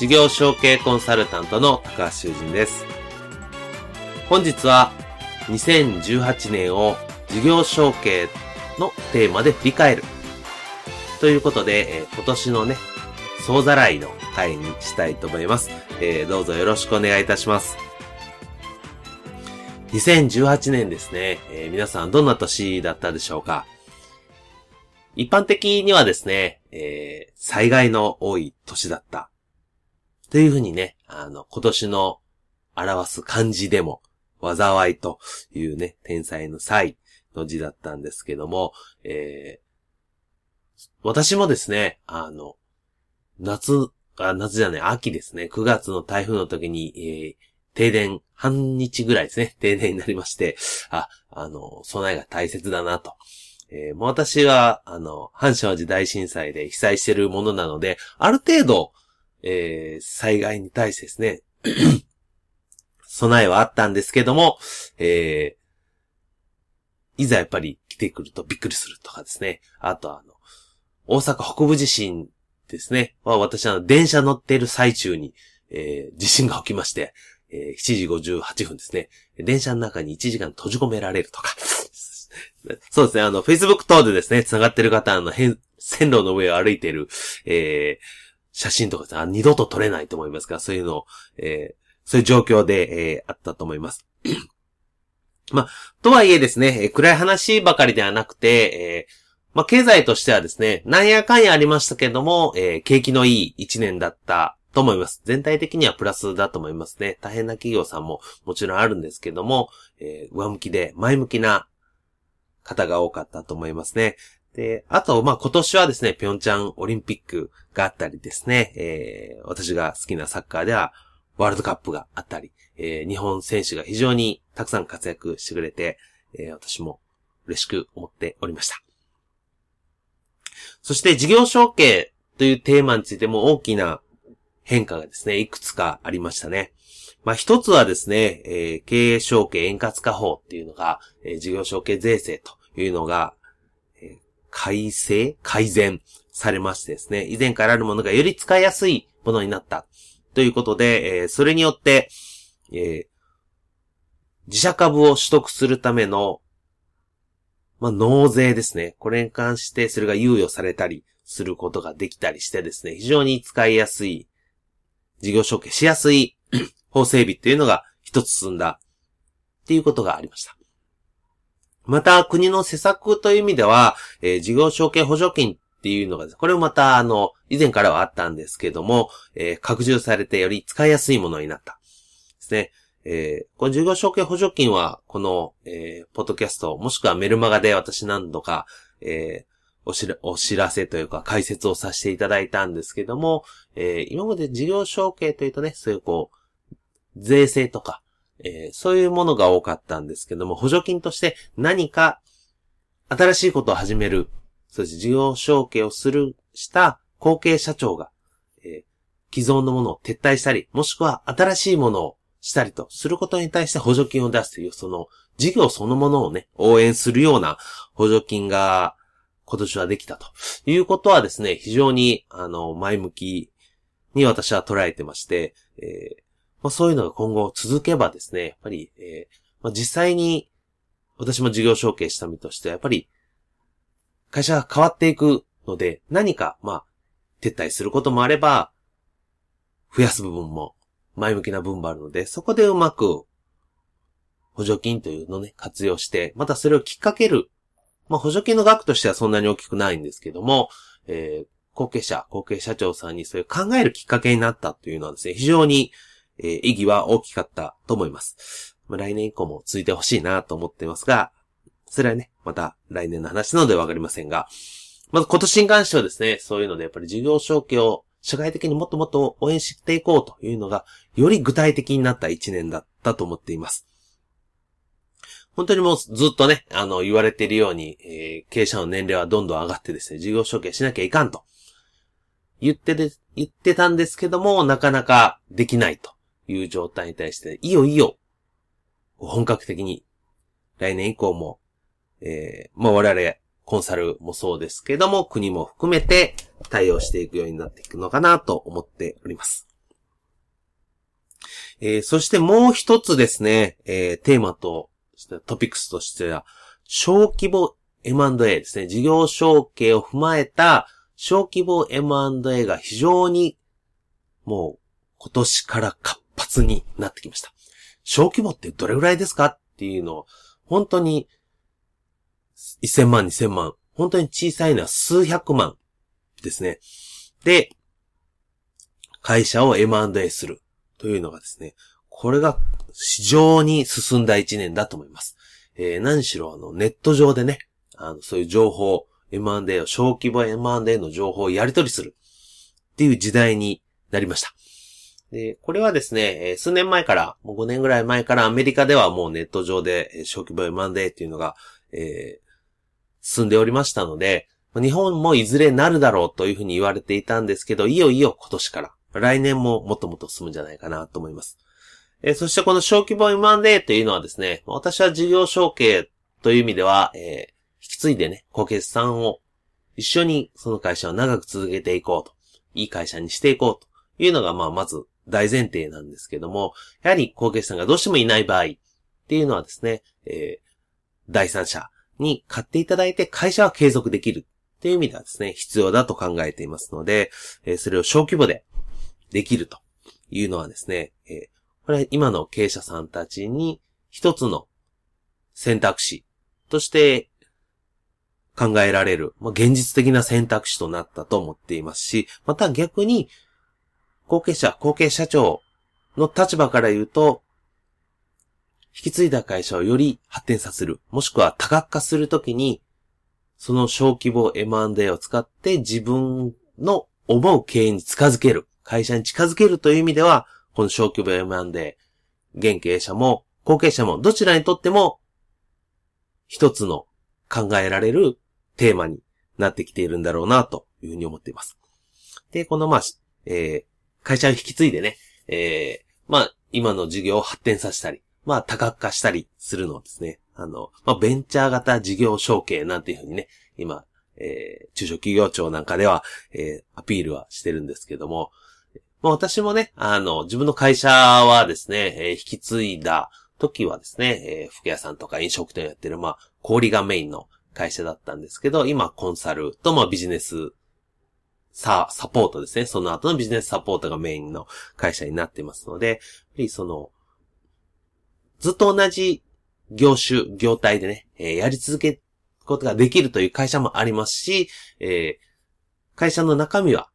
事業承継コンサルタントの高橋修人です。本日は2018年を事業承継のテーマで振り返る。ということで、え、今年のね、総ざらいの回にしたいと思います。えー、どうぞよろしくお願いいたします。2018年ですね、えー、皆さんどんな年だったでしょうか一般的にはですね、えー、災害の多い年だった。というふうにね、あの、今年の表す漢字でも、災いというね、天才の際の字だったんですけども、えー、私もですね、あの、夏、あ、夏じゃない、秋ですね、9月の台風の時に、えー、停電、半日ぐらいですね、停電になりまして、あ、あの、備えが大切だなと。えー、もう私は、あの、阪神淡路大震災で被災してるものなので、ある程度、えー、災害に対してですね、備えはあったんですけども、えー、いざやっぱり来てくるとびっくりするとかですね。あとあの、大阪北部地震ですね。は私は電車乗ってる最中に、えー、地震が起きまして、えー、7時58分ですね。電車の中に1時間閉じ込められるとか。そうですね。あの、Facebook 等でですね、繋がってる方、あの、線路の上を歩いてる、えー、写真とかさ、二度と撮れないと思いますが、そういうのを、えー、そういう状況で、えー、あったと思います。まあ、とはいえですね、えー、暗い話ばかりではなくて、えー、まあ、経済としてはですね、なんやかんやありましたけども、えー、景気のいい一年だったと思います。全体的にはプラスだと思いますね。大変な企業さんももちろんあるんですけども、えー、上向きで前向きな方が多かったと思いますね。で、あと、まあ、今年はですね、ピョンチャンオリンピックがあったりですね、えー、私が好きなサッカーでは、ワールドカップがあったり、えー、日本選手が非常にたくさん活躍してくれて、えー、私も嬉しく思っておりました。そして事業承継というテーマについても大きな変化がですね、いくつかありましたね。まあ、一つはですね、えー、経営承継円滑化法っていうのが、えー、事業承継税制というのが、改正改善されましてですね、以前からあるものがより使いやすいものになったということで、えー、それによって、えー、自社株を取得するための、まあ、納税ですね。これに関してそれが猶予されたりすることができたりしてですね、非常に使いやすい、事業承継しやすい法整備っていうのが一つ進んだっていうことがありました。また、国の施策という意味では、えー、事業承継補助金っていうのが、これもまた、あの、以前からはあったんですけども、えー、拡充されてより使いやすいものになった。ですね。えー、この事業承継補助金は、この、えー、ポッドキャスト、もしくはメルマガで私何度か、えー、おしら、お知らせというか解説をさせていただいたんですけども、えー、今まで事業承継というとね、そういうこう、税制とか、えー、そういうものが多かったんですけども、補助金として何か新しいことを始めるそして事業承継をする、した後継社長が、えー、既存のものを撤退したり、もしくは新しいものをしたりとすることに対して補助金を出すという、その事業そのものをね、応援するような補助金が今年はできたということはですね、非常に、あの、前向きに私は捉えてまして、えーまあ、そういうのが今後続けばですね、やっぱり、えーまあ、実際に私も事業承継した身としては、やっぱり会社が変わっていくので、何か、まあ、撤退することもあれば、増やす部分も前向きな部分もあるので、そこでうまく補助金というのをね、活用して、またそれをきっかける。まあ、補助金の額としてはそんなに大きくないんですけども、えー、後継者、後継社長さんにそれを考えるきっかけになったというのはですね、非常に、えー、意義は大きかったと思います。まあ、来年以降も続いてほしいなと思っていますが、それはね、また来年の話なのでわかりませんが、まず今年に関してはですね、そういうのでやっぱり事業承継を社会的にもっともっと応援していこうというのが、より具体的になった一年だったと思っています。本当にもうずっとね、あの、言われているように、えー、経営者の年齢はどんどん上がってですね、事業承継しなきゃいかんと。言ってで、言ってたんですけども、なかなかできないという状態に対して、いよいいよ。本格的に、来年以降も、えー、まあ我々、コンサルもそうですけども、国も含めて対応していくようになっていくのかなと思っております。えー、そしてもう一つですね、えー、テーマとトピックスとしては、小規模 M&A ですね。事業承継を踏まえた小規模 M&A が非常にもう今年から活発になってきました。小規模ってどれぐらいですかっていうのを本当に1000万、2000万。本当に小さいのは数百万ですね。で、会社を M&A するというのがですね、これが非常に進んだ一年だと思います。えー、何しろあのネット上でね、あの、そういう情報、M&A を、小規模 M&A の情報をやり取りするっていう時代になりました。で、これはですね、数年前から、もう5年ぐらい前からアメリカではもうネット上で小規模 M&A っていうのが、えー、進んでおりましたので、日本もいずれなるだろうというふうに言われていたんですけど、いよいよ今年から、来年ももっともっと進むんじゃないかなと思います。えー、そしてこの小規模 M&A というのはですね、私は事業承継という意味では、えー、引き継いでね、高決算を一緒にその会社を長く続けていこうと、いい会社にしていこうというのが、まあ、まず大前提なんですけども、やはり高決算がどうしてもいない場合っていうのはですね、えー、第三者、に買っていただいて会社は継続できるっていう意味ではですね、必要だと考えていますので、えそれを小規模でできるというのはですね、えこれは今の経営者さんたちに一つの選択肢として考えられる、まあ、現実的な選択肢となったと思っていますし、また逆に、後継者、後継社長の立場から言うと、引き継いだ会社をより発展させる、もしくは多角化するときに、その小規模 M&A を使って自分の思う経営に近づける、会社に近づけるという意味では、この小規模 M&A、現経営者も後継者もどちらにとっても一つの考えられるテーマになってきているんだろうなというふうに思っています。で、このまあ、えー、会社を引き継いでね、えー、まあ、今の事業を発展させたり、まあ多角化したりするのをですね、あの、まあベンチャー型事業承継なんていうふうにね、今、えー、中小企業庁なんかでは、えー、アピールはしてるんですけども、まあ私もね、あの、自分の会社はですね、えー、引き継いだ時はですね、えー、服屋さんとか飲食店をやってる、まあ、氷がメインの会社だったんですけど、今コンサルと、まあビジネスサ、サポートですね。その後のビジネスサポートがメインの会社になってますので、やっぱりその、ずっと同じ業種、業態でね、えー、やり続けることができるという会社もありますし、えー、会社の中身は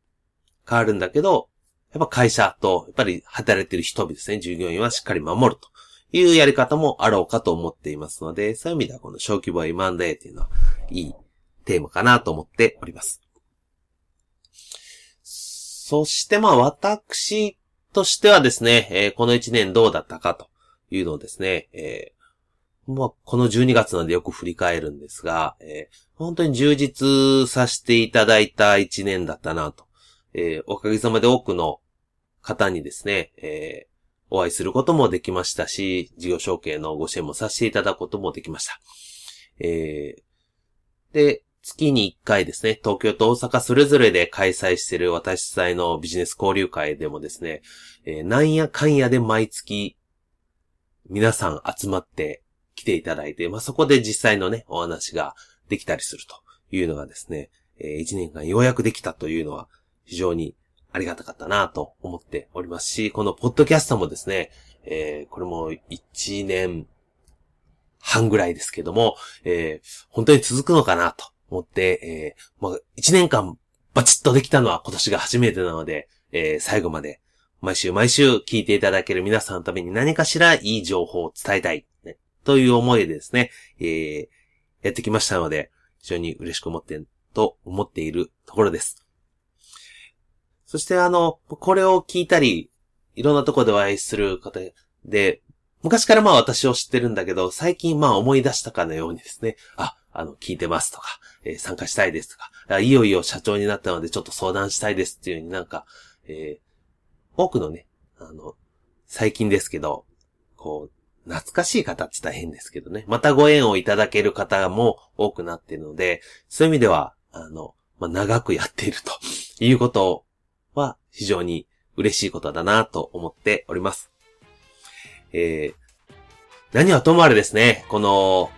変わるんだけど、やっぱ会社と、やっぱり働いてる人々ですね、従業員はしっかり守るというやり方もあろうかと思っていますので、そういう意味ではこの小規模 M&A っていうのは、いいテーマかなと思っております。そしてまあ私としてはですね、えー、この一年どうだったかというのをですね、えー、まあ、この12月なんでよく振り返るんですが、えー、本当に充実させていただいた1年だったなと。え、おかげさまで多くの方にですね、え、お会いすることもできましたし、事業承継のご支援もさせていただくこともできました。え、で、月に1回ですね、東京と大阪それぞれで開催している私主催のビジネス交流会でもですね、えー、なんやかんやで毎月皆さん集まって来ていただいて、まあ、そこで実際のね、お話ができたりするというのがですね、えー、1年間ようやくできたというのは非常にありがたかったなと思っておりますし、このポッドキャストもですね、えー、これも1年半ぐらいですけども、えー、本当に続くのかなと思って、えー、まあ、1年間バチッとできたのは今年が初めてなので、えー、最後まで毎週毎週聞いていただける皆さんのために何かしらいい情報を伝えたい、ね、という思いでですね、えー、やってきましたので、非常に嬉しく思って、と思っているところです。そしてあの、これを聞いたり、いろんなとこでお会いする方で、昔からまあ私を知ってるんだけど、最近まあ思い出したかのようにですね、あ、あの、聞いてますとか、えー、参加したいですとか、いよいよ社長になったのでちょっと相談したいですっていう風になんか、えー、多くのね、あの、最近ですけど、こう、懐かしい方って大変ですけどね、またご縁をいただける方も多くなっているので、そういう意味では、あの、まあ、長くやっていると いうことは非常に嬉しいことだなと思っております。えー、何はともあれですね、この、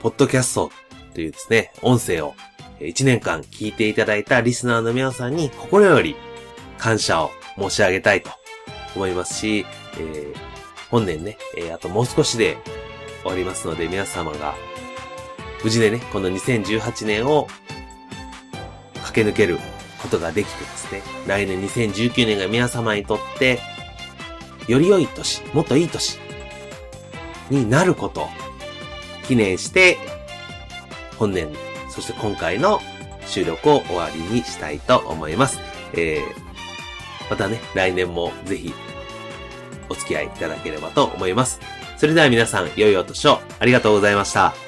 ポッドキャストというですね、音声を1年間聞いていただいたリスナーの皆さんに心より感謝を申し上げたいと思いますし、えー、本年ね、えー、あともう少しで終わりますので皆様が無事でね、この2018年を駆け抜けることができてですね、来年2019年が皆様にとって、より良い年、もっといい年になることを記念して、本年、そして今回の収録を終わりにしたいと思います。えー、またね、来年もぜひお付き合いいただければと思います。それでは皆さん、良いお年をありがとうございました。